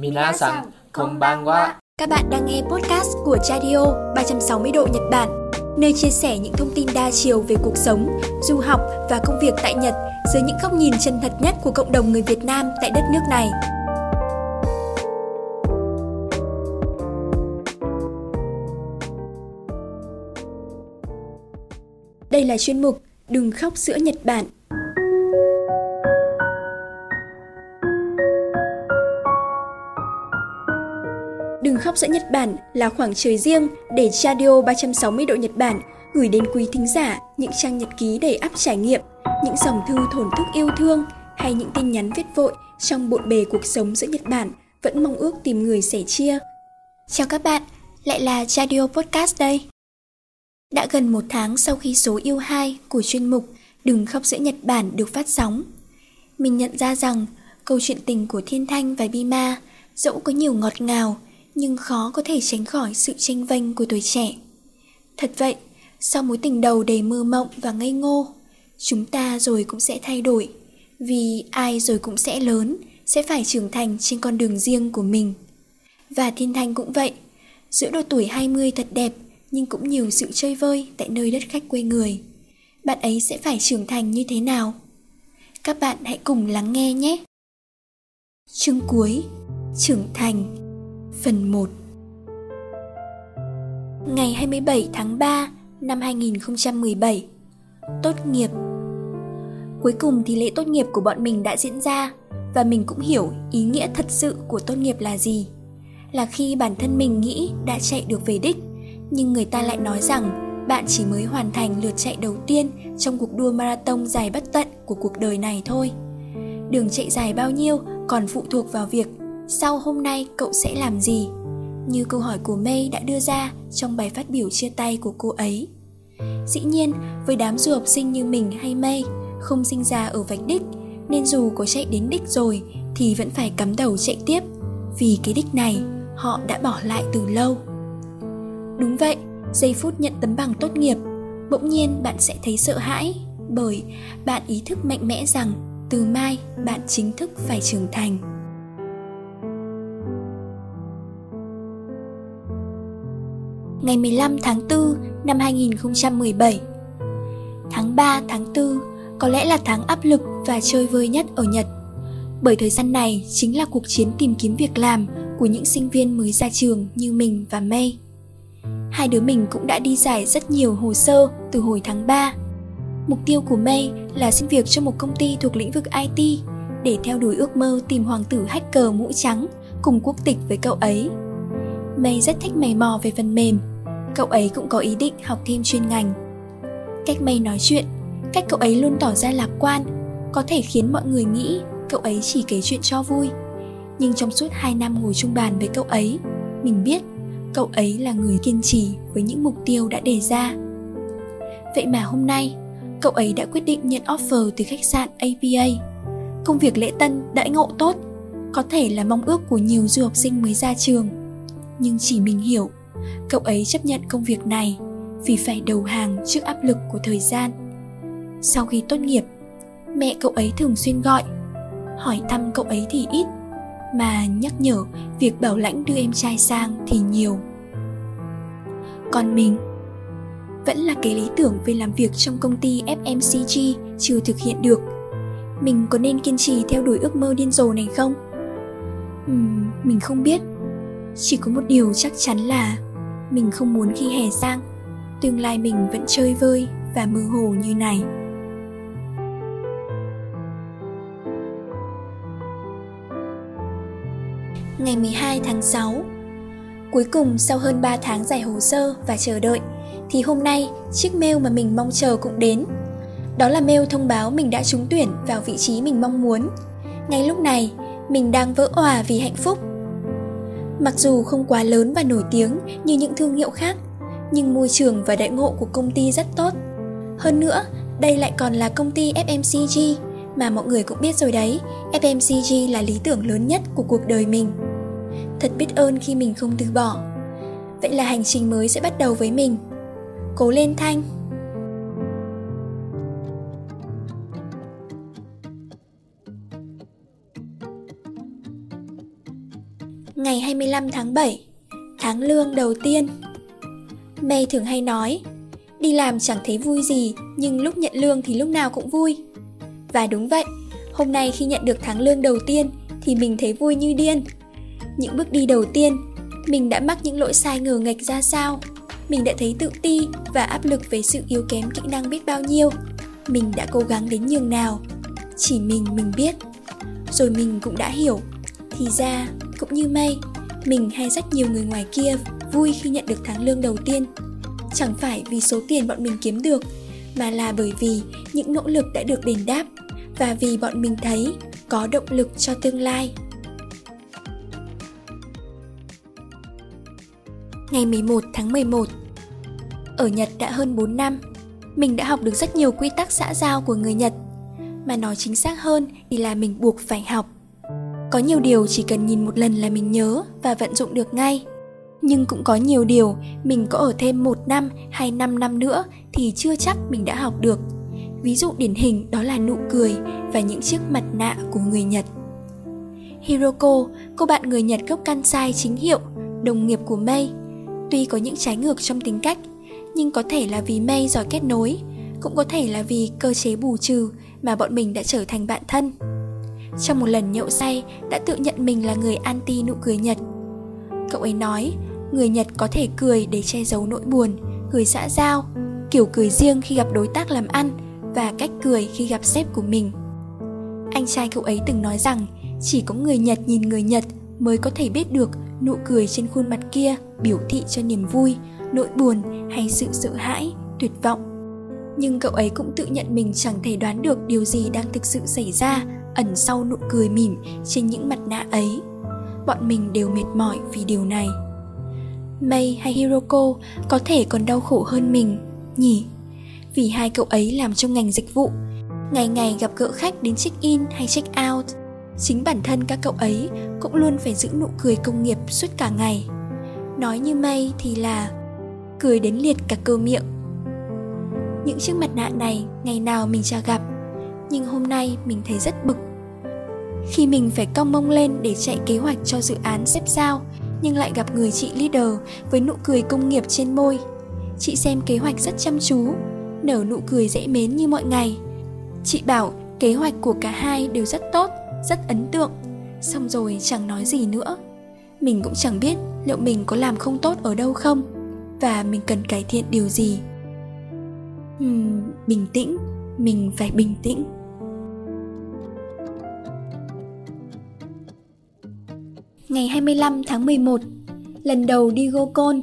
Minasan, konbanwa. Các bạn đang nghe podcast của Chadio 360 độ Nhật Bản, nơi chia sẻ những thông tin đa chiều về cuộc sống, du học và công việc tại Nhật dưới những góc nhìn chân thật nhất của cộng đồng người Việt Nam tại đất nước này. Đây là chuyên mục Đừng khóc sữa Nhật Bản góc khóc giữa Nhật Bản là khoảng trời riêng để Radio 360 độ Nhật Bản gửi đến quý thính giả những trang nhật ký đầy ắp trải nghiệm, những dòng thư thổn thức yêu thương hay những tin nhắn viết vội trong bộn bề cuộc sống giữa Nhật Bản vẫn mong ước tìm người sẻ chia. Chào các bạn, lại là Radio Podcast đây. Đã gần một tháng sau khi số yêu 2 của chuyên mục Đừng khóc giữa Nhật Bản được phát sóng, mình nhận ra rằng câu chuyện tình của Thiên Thanh và Bima dẫu có nhiều ngọt ngào nhưng khó có thể tránh khỏi sự tranh vênh của tuổi trẻ. Thật vậy, sau mối tình đầu đầy mơ mộng và ngây ngô, chúng ta rồi cũng sẽ thay đổi, vì ai rồi cũng sẽ lớn, sẽ phải trưởng thành trên con đường riêng của mình. Và Thiên Thanh cũng vậy, giữa độ tuổi 20 thật đẹp nhưng cũng nhiều sự chơi vơi tại nơi đất khách quê người. Bạn ấy sẽ phải trưởng thành như thế nào? Các bạn hãy cùng lắng nghe nhé. Chương cuối Trưởng thành Phần 1 Ngày 27 tháng 3 năm 2017 Tốt nghiệp Cuối cùng thì lễ tốt nghiệp của bọn mình đã diễn ra và mình cũng hiểu ý nghĩa thật sự của tốt nghiệp là gì. Là khi bản thân mình nghĩ đã chạy được về đích, nhưng người ta lại nói rằng bạn chỉ mới hoàn thành lượt chạy đầu tiên trong cuộc đua marathon dài bất tận của cuộc đời này thôi. Đường chạy dài bao nhiêu còn phụ thuộc vào việc sau hôm nay cậu sẽ làm gì như câu hỏi của May đã đưa ra trong bài phát biểu chia tay của cô ấy. Dĩ nhiên, với đám du học sinh như mình hay May, không sinh ra ở vạch đích, nên dù có chạy đến đích rồi thì vẫn phải cắm đầu chạy tiếp, vì cái đích này họ đã bỏ lại từ lâu. Đúng vậy, giây phút nhận tấm bằng tốt nghiệp, bỗng nhiên bạn sẽ thấy sợ hãi bởi bạn ý thức mạnh mẽ rằng từ mai bạn chính thức phải trưởng thành. Ngày 15 tháng 4 năm 2017. Tháng 3, tháng 4 có lẽ là tháng áp lực và chơi vơi nhất ở Nhật. Bởi thời gian này chính là cuộc chiến tìm kiếm việc làm của những sinh viên mới ra trường như mình và May. Hai đứa mình cũng đã đi giải rất nhiều hồ sơ từ hồi tháng 3. Mục tiêu của May là xin việc cho một công ty thuộc lĩnh vực IT để theo đuổi ước mơ tìm hoàng tử hacker mũ trắng cùng quốc tịch với cậu ấy. May rất thích mày mò về phần mềm cậu ấy cũng có ý định học thêm chuyên ngành. Cách May nói chuyện, cách cậu ấy luôn tỏ ra lạc quan, có thể khiến mọi người nghĩ cậu ấy chỉ kể chuyện cho vui. Nhưng trong suốt 2 năm ngồi chung bàn với cậu ấy, mình biết cậu ấy là người kiên trì với những mục tiêu đã đề ra. Vậy mà hôm nay, cậu ấy đã quyết định nhận offer từ khách sạn APA. Công việc lễ tân đãi ngộ tốt, có thể là mong ước của nhiều du học sinh mới ra trường. Nhưng chỉ mình hiểu cậu ấy chấp nhận công việc này vì phải đầu hàng trước áp lực của thời gian. Sau khi tốt nghiệp mẹ cậu ấy thường xuyên gọi hỏi thăm cậu ấy thì ít mà nhắc nhở việc bảo lãnh đưa em trai sang thì nhiều. Còn mình vẫn là cái lý tưởng về làm việc trong công ty fmcg chưa thực hiện được. Mình có nên kiên trì theo đuổi ước mơ điên rồ này không? Uhm, mình không biết chỉ có một điều chắc chắn là mình không muốn khi hè sang, tương lai mình vẫn chơi vơi và mơ hồ như này. Ngày 12 tháng 6 Cuối cùng sau hơn 3 tháng giải hồ sơ và chờ đợi, Thì hôm nay chiếc mail mà mình mong chờ cũng đến. Đó là mail thông báo mình đã trúng tuyển vào vị trí mình mong muốn. Ngay lúc này, mình đang vỡ òa vì hạnh phúc. Mặc dù không quá lớn và nổi tiếng như những thương hiệu khác, nhưng môi trường và đại ngộ của công ty rất tốt. Hơn nữa, đây lại còn là công ty FMCG mà mọi người cũng biết rồi đấy, FMCG là lý tưởng lớn nhất của cuộc đời mình. Thật biết ơn khi mình không từ bỏ. Vậy là hành trình mới sẽ bắt đầu với mình. Cố lên Thanh! 25 tháng 7 Tháng lương đầu tiên. May thường hay nói, Đi làm chẳng thấy vui gì, Nhưng lúc nhận lương thì lúc nào cũng vui. Và đúng vậy, Hôm nay khi nhận được tháng lương đầu tiên Thì mình thấy vui như điên. Những bước đi đầu tiên, Mình đã mắc những lỗi sai ngờ nghệch ra sao? Mình đã thấy tự ti Và áp lực về sự yếu kém kỹ năng biết bao nhiêu? Mình đã cố gắng đến nhường nào? Chỉ mình mình biết. Rồi mình cũng đã hiểu. Thì ra, cũng như mây mình hay rất nhiều người ngoài kia vui khi nhận được tháng lương đầu tiên chẳng phải vì số tiền bọn mình kiếm được mà là bởi vì những nỗ lực đã được đền đáp và vì bọn mình thấy có động lực cho tương lai. Ngày 11 tháng 11 Ở Nhật đã hơn 4 năm, mình đã học được rất nhiều quy tắc xã giao của người Nhật. Mà nói chính xác hơn thì là mình buộc phải học. Có nhiều điều chỉ cần nhìn một lần là mình nhớ và vận dụng được ngay. Nhưng cũng có nhiều điều mình có ở thêm một năm hay 5 năm nữa thì chưa chắc mình đã học được. Ví dụ điển hình đó là nụ cười và những chiếc mặt nạ của người Nhật. Hiroko, cô bạn người Nhật gốc Kansai chính hiệu, đồng nghiệp của Mei. Tuy có những trái ngược trong tính cách, nhưng có thể là vì Mei giỏi kết nối, cũng có thể là vì cơ chế bù trừ mà bọn mình đã trở thành bạn thân. Trong một lần nhậu say, đã tự nhận mình là người anti nụ cười Nhật. Cậu ấy nói, Người Nhật có thể cười để che giấu nỗi buồn, Cười xã giao, Kiểu cười riêng khi gặp đối tác làm ăn Và cách cười khi gặp sếp của mình. Anh trai cậu ấy từng nói rằng, Chỉ có người Nhật nhìn người Nhật Mới có thể biết được nụ cười trên khuôn mặt kia Biểu thị cho niềm vui, Nỗi buồn hay sự sợ hãi, Tuyệt vọng. Nhưng cậu ấy cũng tự nhận mình chẳng thể đoán được điều gì đang thực sự xảy ra ẩn sau nụ cười mỉm trên những mặt nạ ấy bọn mình đều mệt mỏi vì điều này May hay Hiroko có thể còn đau khổ hơn mình, nhỉ? Vì hai cậu ấy làm trong ngành dịch vụ, ngày ngày gặp gỡ khách đến check-in hay check-out. Chính bản thân các cậu ấy cũng luôn phải giữ nụ cười công nghiệp suốt cả ngày. Nói như May thì là cười đến liệt cả cơ miệng. Những chiếc mặt nạ này ngày nào mình chả gặp nhưng hôm nay mình thấy rất bực. Khi mình phải cong mông lên để chạy kế hoạch cho dự án xếp sao nhưng lại gặp người chị leader với nụ cười công nghiệp trên môi. Chị xem kế hoạch rất chăm chú nở nụ cười dễ mến như mọi ngày. Chị bảo kế hoạch của cả hai đều rất tốt rất ấn tượng. Xong rồi chẳng nói gì nữa. Mình cũng chẳng biết liệu mình có làm không tốt ở đâu không và mình cần cải thiện điều gì. Hmm, bình tĩnh mình phải bình tĩnh. Ngày 25 tháng 11, lần đầu đi Gocon.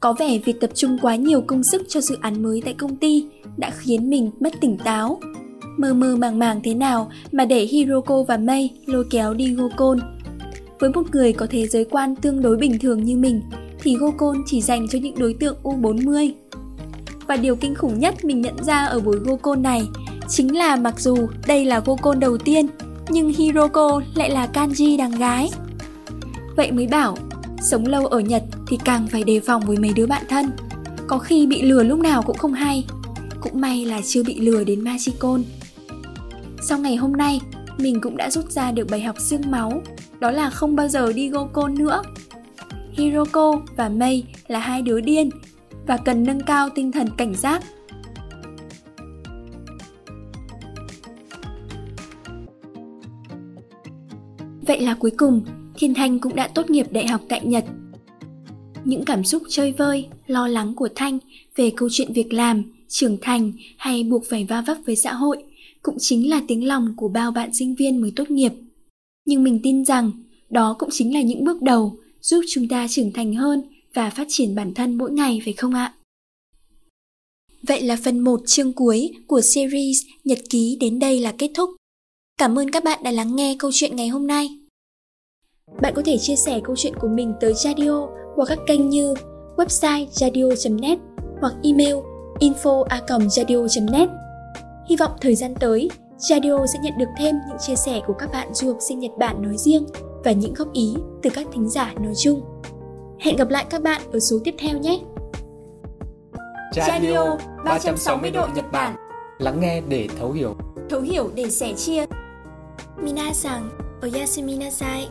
Có vẻ việc tập trung quá nhiều công sức cho dự án mới tại công ty đã khiến mình mất tỉnh táo. Mơ mơ màng màng thế nào mà để Hiroko và Mei lôi kéo đi Gocon. Với một người có thế giới quan tương đối bình thường như mình, thì Gocon chỉ dành cho những đối tượng U40. Và điều kinh khủng nhất mình nhận ra ở buổi Gocon này chính là mặc dù đây là Gocon đầu tiên nhưng Hiroko lại là kanji đằng gái. Vậy mới bảo, sống lâu ở Nhật thì càng phải đề phòng với mấy đứa bạn thân. Có khi bị lừa lúc nào cũng không hay. Cũng may là chưa bị lừa đến Machikon. Sau ngày hôm nay, mình cũng đã rút ra được bài học xương máu, đó là không bao giờ đi Gokon nữa. Hiroko và Mei là hai đứa điên và cần nâng cao tinh thần cảnh giác Vậy là cuối cùng, Thiên Thanh cũng đã tốt nghiệp đại học tại Nhật. Những cảm xúc chơi vơi, lo lắng của Thanh về câu chuyện việc làm, trưởng thành hay buộc phải va vấp với xã hội cũng chính là tiếng lòng của bao bạn sinh viên mới tốt nghiệp. Nhưng mình tin rằng đó cũng chính là những bước đầu giúp chúng ta trưởng thành hơn và phát triển bản thân mỗi ngày phải không ạ? Vậy là phần 1 chương cuối của series Nhật ký đến đây là kết thúc. Cảm ơn các bạn đã lắng nghe câu chuyện ngày hôm nay. Bạn có thể chia sẻ câu chuyện của mình tới Radio qua các kênh như website radio.net hoặc email info@radio.net. Hy vọng thời gian tới, Radio sẽ nhận được thêm những chia sẻ của các bạn du học sinh Nhật Bản nói riêng và những góp ý từ các thính giả nói chung. Hẹn gặp lại các bạn ở số tiếp theo nhé! Radio 360 độ Nhật Bản Lắng nghe để thấu hiểu Thấu hiểu để sẻ chia Minasan, oyasumi nasai